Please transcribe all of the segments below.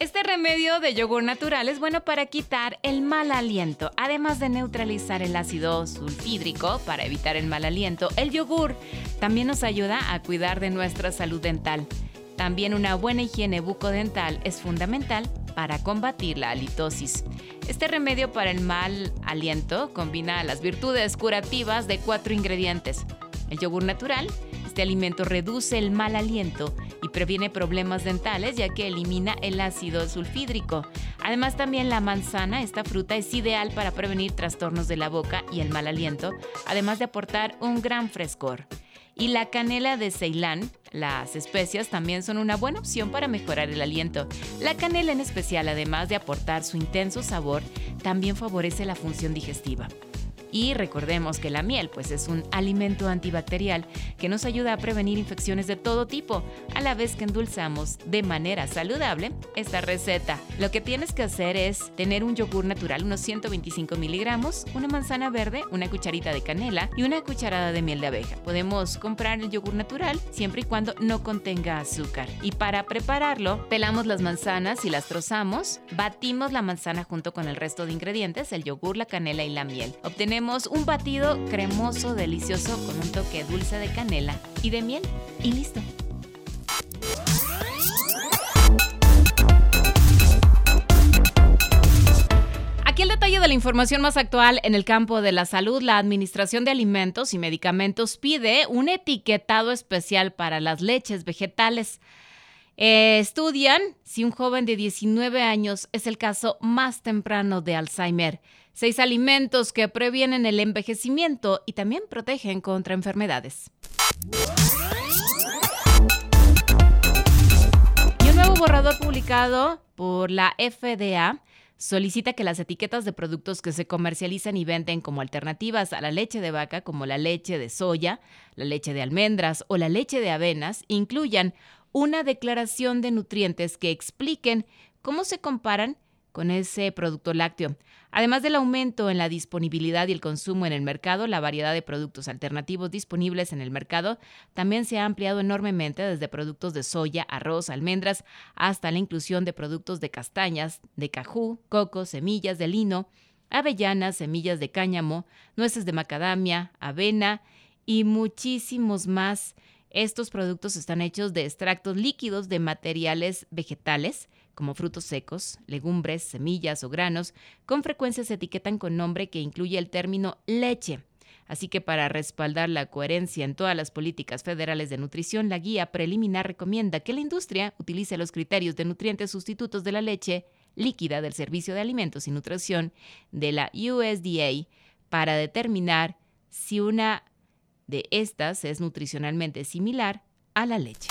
Este remedio de yogur natural es bueno para quitar el mal aliento, además de neutralizar el ácido sulfídrico para evitar el mal aliento. El yogur también nos ayuda a cuidar de nuestra salud dental. También una buena higiene bucodental es fundamental para combatir la halitosis. Este remedio para el mal aliento combina las virtudes curativas de cuatro ingredientes. El yogur natural, este alimento reduce el mal aliento y previene problemas dentales ya que elimina el ácido sulfídrico. Además también la manzana, esta fruta es ideal para prevenir trastornos de la boca y el mal aliento, además de aportar un gran frescor. Y la canela de Ceilán, las especias también son una buena opción para mejorar el aliento. La canela en especial, además de aportar su intenso sabor, también favorece la función digestiva. Y recordemos que la miel pues es un alimento antibacterial que nos ayuda a prevenir infecciones de todo tipo, a la vez que endulzamos de manera saludable esta receta. Lo que tienes que hacer es tener un yogur natural, unos 125 miligramos, una manzana verde, una cucharita de canela y una cucharada de miel de abeja. Podemos comprar el yogur natural siempre y cuando no contenga azúcar. Y para prepararlo, pelamos las manzanas y las trozamos, batimos la manzana junto con el resto de ingredientes, el yogur, la canela y la miel. Obtenemos un batido cremoso, delicioso, con un toque dulce de canela y de miel. Y listo. Aquí el detalle de la información más actual en el campo de la salud. La Administración de Alimentos y Medicamentos pide un etiquetado especial para las leches vegetales. Eh, estudian si un joven de 19 años es el caso más temprano de Alzheimer. Seis alimentos que previenen el envejecimiento y también protegen contra enfermedades. Y un nuevo borrador publicado por la FDA solicita que las etiquetas de productos que se comercializan y venden como alternativas a la leche de vaca, como la leche de soya, la leche de almendras o la leche de avenas, incluyan una declaración de nutrientes que expliquen cómo se comparan con ese producto lácteo. Además del aumento en la disponibilidad y el consumo en el mercado, la variedad de productos alternativos disponibles en el mercado también se ha ampliado enormemente desde productos de soya, arroz, almendras, hasta la inclusión de productos de castañas, de cajú, coco, semillas de lino, avellanas, semillas de cáñamo, nueces de macadamia, avena y muchísimos más. Estos productos están hechos de extractos líquidos de materiales vegetales como frutos secos, legumbres, semillas o granos, con frecuencia se etiquetan con nombre que incluye el término leche. Así que para respaldar la coherencia en todas las políticas federales de nutrición, la guía preliminar recomienda que la industria utilice los criterios de nutrientes sustitutos de la leche líquida del Servicio de Alimentos y Nutrición de la USDA para determinar si una de estas es nutricionalmente similar a la leche.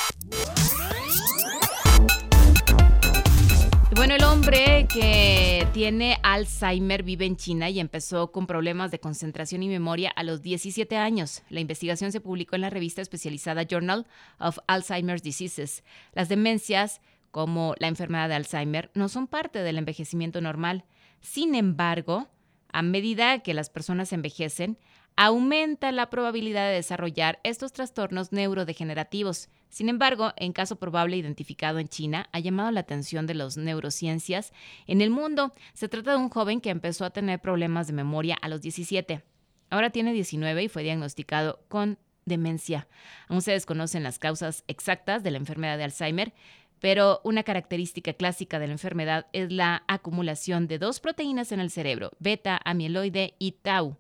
Hombre que tiene Alzheimer vive en China y empezó con problemas de concentración y memoria a los 17 años. La investigación se publicó en la revista especializada Journal of Alzheimer's Diseases. Las demencias, como la enfermedad de Alzheimer, no son parte del envejecimiento normal. Sin embargo, a medida que las personas envejecen, aumenta la probabilidad de desarrollar estos trastornos neurodegenerativos. Sin embargo, en caso probable identificado en China, ha llamado la atención de las neurociencias en el mundo. Se trata de un joven que empezó a tener problemas de memoria a los 17. Ahora tiene 19 y fue diagnosticado con demencia. Aún se desconocen las causas exactas de la enfermedad de Alzheimer, pero una característica clásica de la enfermedad es la acumulación de dos proteínas en el cerebro, beta amiloide y tau.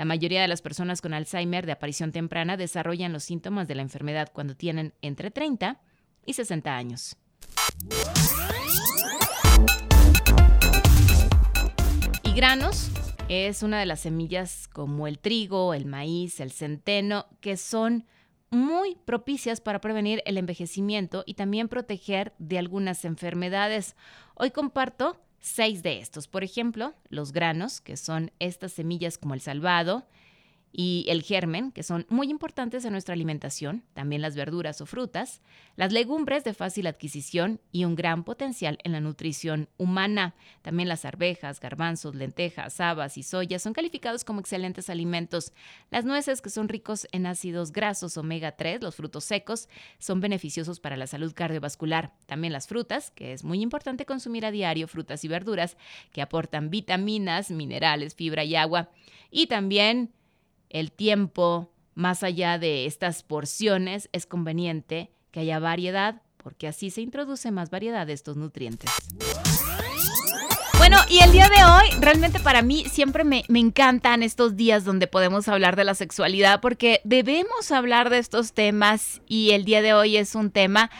La mayoría de las personas con Alzheimer de aparición temprana desarrollan los síntomas de la enfermedad cuando tienen entre 30 y 60 años. Y granos es una de las semillas como el trigo, el maíz, el centeno, que son muy propicias para prevenir el envejecimiento y también proteger de algunas enfermedades. Hoy comparto seis de estos. Por ejemplo, los granos, que son estas semillas como el salvado, y el germen, que son muy importantes en nuestra alimentación, también las verduras o frutas, las legumbres de fácil adquisición y un gran potencial en la nutrición humana. También las arvejas, garbanzos, lentejas, habas y soya son calificados como excelentes alimentos. Las nueces, que son ricos en ácidos grasos omega 3, los frutos secos, son beneficiosos para la salud cardiovascular. También las frutas, que es muy importante consumir a diario frutas y verduras que aportan vitaminas, minerales, fibra y agua. Y también el tiempo, más allá de estas porciones, es conveniente que haya variedad porque así se introduce más variedad de estos nutrientes. Bueno, y el día de hoy, realmente para mí siempre me, me, encantan estos días donde podemos hablar de la sexualidad porque debemos hablar de estos temas y el día de hoy es un tema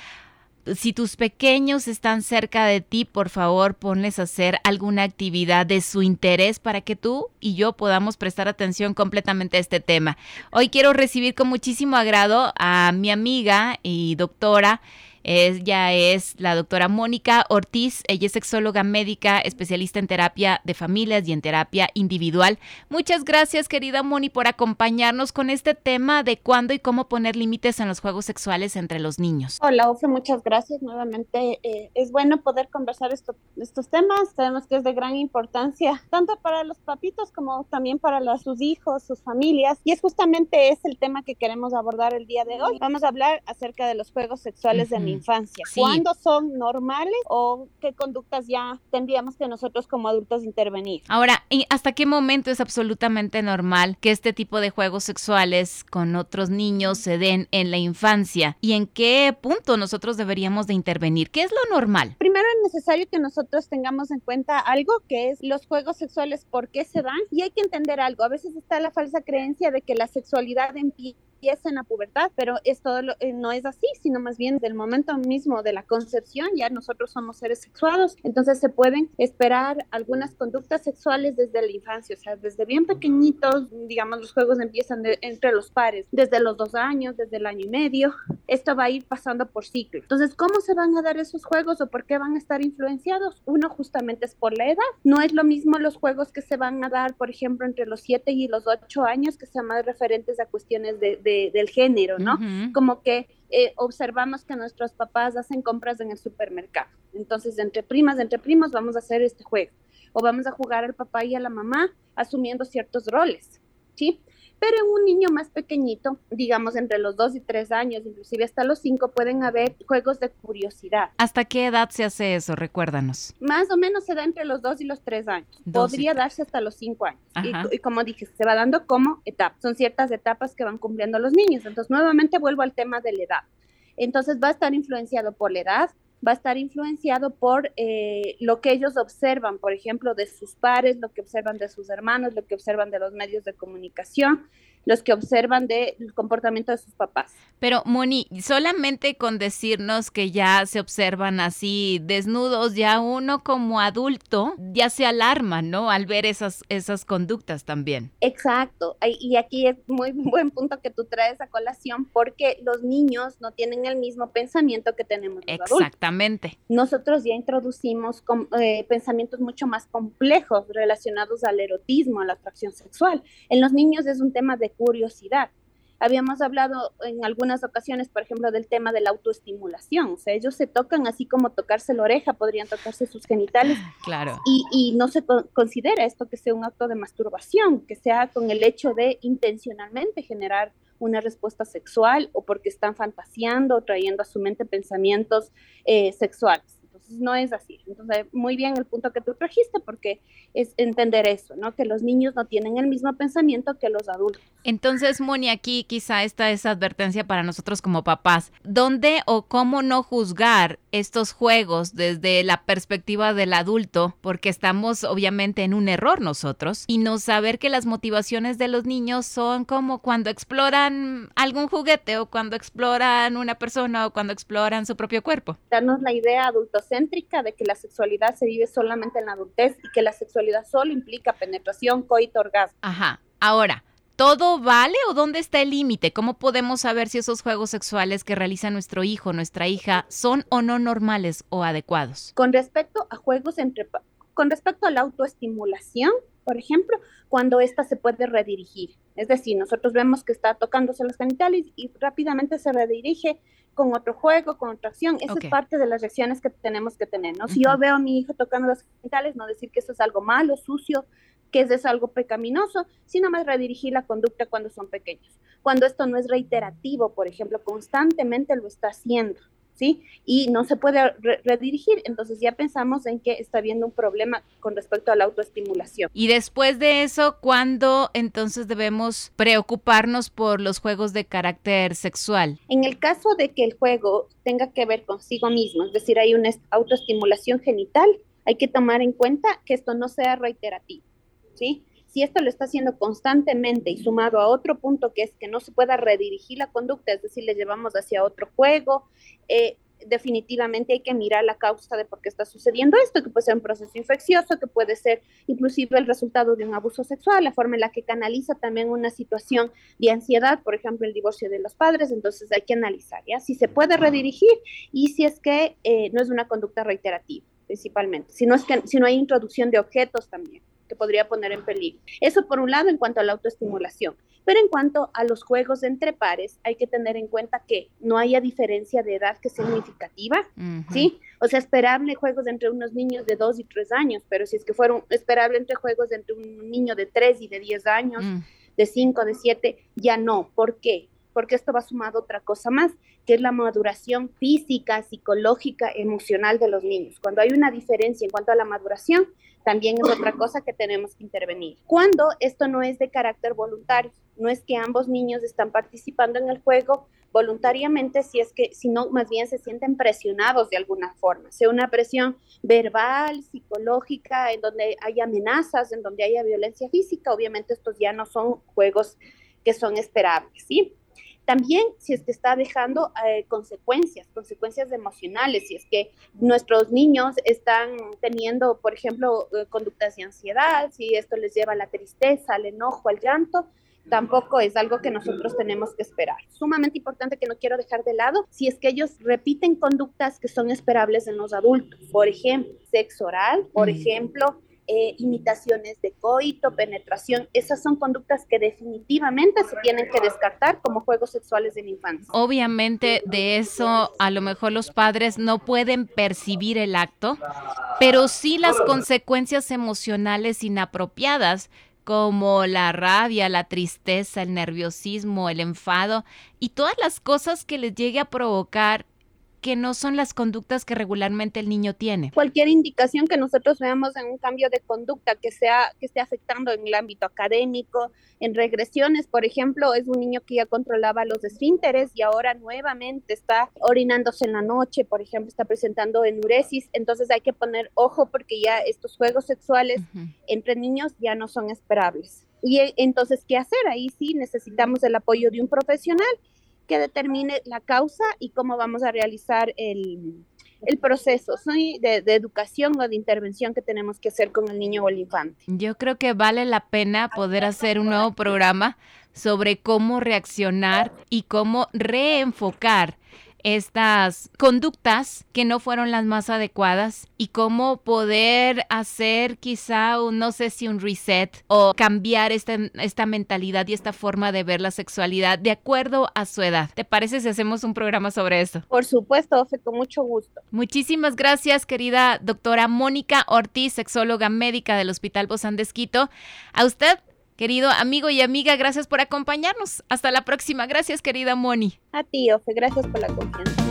si tus pequeños están cerca de ti, por favor, ponles a hacer alguna actividad de su interés para que tú y yo podamos prestar atención completamente a este tema. Hoy quiero recibir con muchísimo agrado a mi amiga y doctora ella es la doctora Mónica Ortiz. Ella es sexóloga médica, especialista en terapia de familias y en terapia individual. Muchas gracias, querida Moni, por acompañarnos con este tema de cuándo y cómo poner límites en los juegos sexuales entre los niños. Hola, Ofe, muchas gracias nuevamente. Eh, es bueno poder conversar estos temas. Sabemos que es de gran importancia, tanto para los papitos como también para sus hijos, sus familias. Y es justamente ese el tema que queremos abordar el día de hoy. Vamos a hablar acerca de los juegos sexuales de niños infancia? ¿Cuándo son normales o qué conductas ya tendríamos que nosotros como adultos intervenir? Ahora, ¿hasta qué momento es absolutamente normal que este tipo de juegos sexuales con otros niños se den en la infancia? ¿Y en qué punto nosotros deberíamos de intervenir? ¿Qué es lo normal? Primero es necesario que nosotros tengamos en cuenta algo que es los juegos sexuales, por qué se dan y hay que entender algo. A veces está la falsa creencia de que la sexualidad empieza en la pubertad, pero esto eh, no es así, sino más bien del momento mismo de la concepción, ya nosotros somos seres sexuados, entonces se pueden esperar algunas conductas sexuales desde la infancia, o sea, desde bien pequeñitos, digamos, los juegos empiezan entre los pares, desde los dos años, desde el año y medio, esto va a ir pasando por ciclo. Entonces, ¿cómo se van a dar esos juegos o por qué van a estar influenciados? Uno justamente es por la edad, no es lo mismo los juegos que se van a dar, por ejemplo, entre los 7 y los 8 años, que sean más referentes a cuestiones de del género, ¿no? Como que eh, observamos que nuestros papás hacen compras en el supermercado. Entonces, entre primas, entre primos, vamos a hacer este juego. O vamos a jugar al papá y a la mamá asumiendo ciertos roles, ¿sí? Pero en un niño más pequeñito, digamos entre los dos y tres años, inclusive hasta los cinco, pueden haber juegos de curiosidad. ¿Hasta qué edad se hace eso? Recuérdanos. Más o menos se da entre los dos y los tres años. Podría darse hasta los cinco años. Y, y, como dije, se va dando como etapas. Son ciertas etapas que van cumpliendo los niños. Entonces, nuevamente vuelvo al tema de la edad. Entonces, va a estar influenciado por la edad, va a estar influenciado por eh, lo que ellos observan, por ejemplo, de sus pares, lo que observan de sus hermanos, lo que observan de los medios de comunicación los que observan del comportamiento de sus papás. Pero Moni, solamente con decirnos que ya se observan así desnudos, ya uno como adulto ya se alarma, ¿no? Al ver esas, esas conductas también. Exacto. Y aquí es muy buen punto que tú traes a colación porque los niños no tienen el mismo pensamiento que tenemos los Exactamente. Nosotros ya introducimos eh, pensamientos mucho más complejos relacionados al erotismo, a la atracción sexual. En los niños es un tema de curiosidad. Habíamos hablado en algunas ocasiones, por ejemplo, del tema de la autoestimulación. O sea, ellos se tocan así como tocarse la oreja, podrían tocarse sus genitales. Claro. Y, y no se considera esto que sea un acto de masturbación, que sea con el hecho de intencionalmente generar una respuesta sexual o porque están fantaseando o trayendo a su mente pensamientos eh, sexuales no es así. Entonces, muy bien el punto que tú trajiste, porque es entender eso, ¿no? Que los niños no tienen el mismo pensamiento que los adultos. Entonces, Moni, aquí quizá esta es advertencia para nosotros como papás. ¿Dónde o cómo no juzgar estos juegos desde la perspectiva del adulto? Porque estamos obviamente en un error nosotros y no saber que las motivaciones de los niños son como cuando exploran algún juguete o cuando exploran una persona o cuando exploran su propio cuerpo. Darnos la idea adultos de que la sexualidad se vive solamente en la adultez y que la sexualidad solo implica penetración, coito, orgasmo. Ajá. Ahora, ¿todo vale o dónde está el límite? ¿Cómo podemos saber si esos juegos sexuales que realiza nuestro hijo, nuestra hija, son o no normales o adecuados? Con respecto a juegos entre Con respecto a la autoestimulación, por ejemplo, cuando ésta se puede redirigir. Es decir, nosotros vemos que está tocándose los genitales y rápidamente se redirige con otro juego, con otra acción. Esa es parte de las reacciones que tenemos que tener, ¿no? Si yo veo a mi hijo tocando los genitales, no decir que eso es algo malo, sucio, que eso es algo pecaminoso, sino más redirigir la conducta cuando son pequeños. Cuando esto no es reiterativo, por ejemplo, constantemente lo está haciendo. Y no se puede redirigir. Entonces ya pensamos en que está habiendo un problema con respecto a la autoestimulación. Y después de eso, ¿cuándo entonces debemos preocuparnos por los juegos de carácter sexual? En el caso de que el juego tenga que ver consigo mismo, es decir, hay una autoestimulación genital, hay que tomar en cuenta que esto no sea reiterativo, ¿sí? Si esto lo está haciendo constantemente y sumado a otro punto que es que no se pueda redirigir la conducta, es decir, le llevamos hacia otro juego, eh, definitivamente hay que mirar la causa de por qué está sucediendo esto, que puede ser un proceso infeccioso, que puede ser inclusive el resultado de un abuso sexual, la forma en la que canaliza también una situación de ansiedad, por ejemplo, el divorcio de los padres, entonces hay que analizar. Si se puede redirigir y si es que eh, no es una conducta reiterativa, principalmente, si no, es que, si no hay introducción de objetos también que podría poner en peligro. Eso por un lado en cuanto a la autoestimulación. Pero en cuanto a los juegos entre pares, hay que tener en cuenta que no haya diferencia de edad que sea significativa, ¿sí? O sea, esperable juegos entre unos niños de 2 y 3 años, pero si es que fueron esperable entre juegos entre un niño de 3 y de 10 años, mm. de 5, de 7, ya no. ¿Por qué? Porque esto va sumado a otra cosa más, que es la maduración física, psicológica, emocional de los niños. Cuando hay una diferencia en cuanto a la maduración, también es otra cosa que tenemos que intervenir. Cuando esto no es de carácter voluntario, no es que ambos niños están participando en el juego voluntariamente, si es que, si no, más bien se sienten presionados de alguna forma, sea una presión verbal, psicológica, en donde hay amenazas, en donde haya violencia física, obviamente estos ya no son juegos que son esperables, ¿sí? También si es que está dejando eh, consecuencias, consecuencias emocionales, si es que nuestros niños están teniendo, por ejemplo, eh, conductas de ansiedad, si esto les lleva a la tristeza, al enojo, al llanto, tampoco es algo que nosotros tenemos que esperar. Sumamente importante que no quiero dejar de lado, si es que ellos repiten conductas que son esperables en los adultos, por ejemplo, sexo oral, por ejemplo, eh, imitaciones de coito, penetración, esas son conductas que definitivamente se tienen que descartar como juegos sexuales de la infancia. Obviamente de eso a lo mejor los padres no pueden percibir el acto, pero sí las consecuencias emocionales inapropiadas como la rabia, la tristeza, el nerviosismo, el enfado y todas las cosas que les llegue a provocar que no son las conductas que regularmente el niño tiene. Cualquier indicación que nosotros veamos en un cambio de conducta que sea que esté afectando en el ámbito académico, en regresiones, por ejemplo, es un niño que ya controlaba los esfínteres y ahora nuevamente está orinándose en la noche, por ejemplo, está presentando enuresis, entonces hay que poner ojo porque ya estos juegos sexuales entre niños ya no son esperables. Y eh, entonces, ¿qué hacer? Ahí sí necesitamos el apoyo de un profesional que determine la causa y cómo vamos a realizar el, proceso de, de, educación o de intervención que tenemos que hacer con el niño o el infante. Yo creo que vale la pena poder hacer un nuevo programa sobre cómo reaccionar y cómo reenfocar estas conductas que no fueron las más adecuadas y cómo poder hacer quizá un, no sé si un reset o cambiar esta, esta mentalidad y esta forma de ver la sexualidad de acuerdo a su edad. ¿Te parece si hacemos un programa sobre eso? Por supuesto, Ofe, con mucho gusto. Muchísimas gracias, querida doctora Mónica Ortiz, sexóloga médica del Hospital Bozán de Esquito. A usted Querido amigo y amiga, gracias por acompañarnos. Hasta la próxima. Gracias, querida Moni. A ti, Ofe. Gracias por la confianza.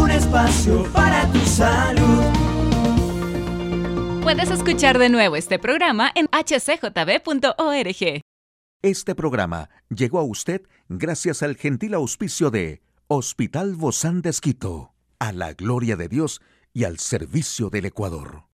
Un espacio para tu salud. Puedes escuchar de nuevo este programa en hcjb.org. Este programa llegó a usted gracias al gentil auspicio de Hospital Bozán de Esquito, a la gloria de Dios y al servicio del Ecuador.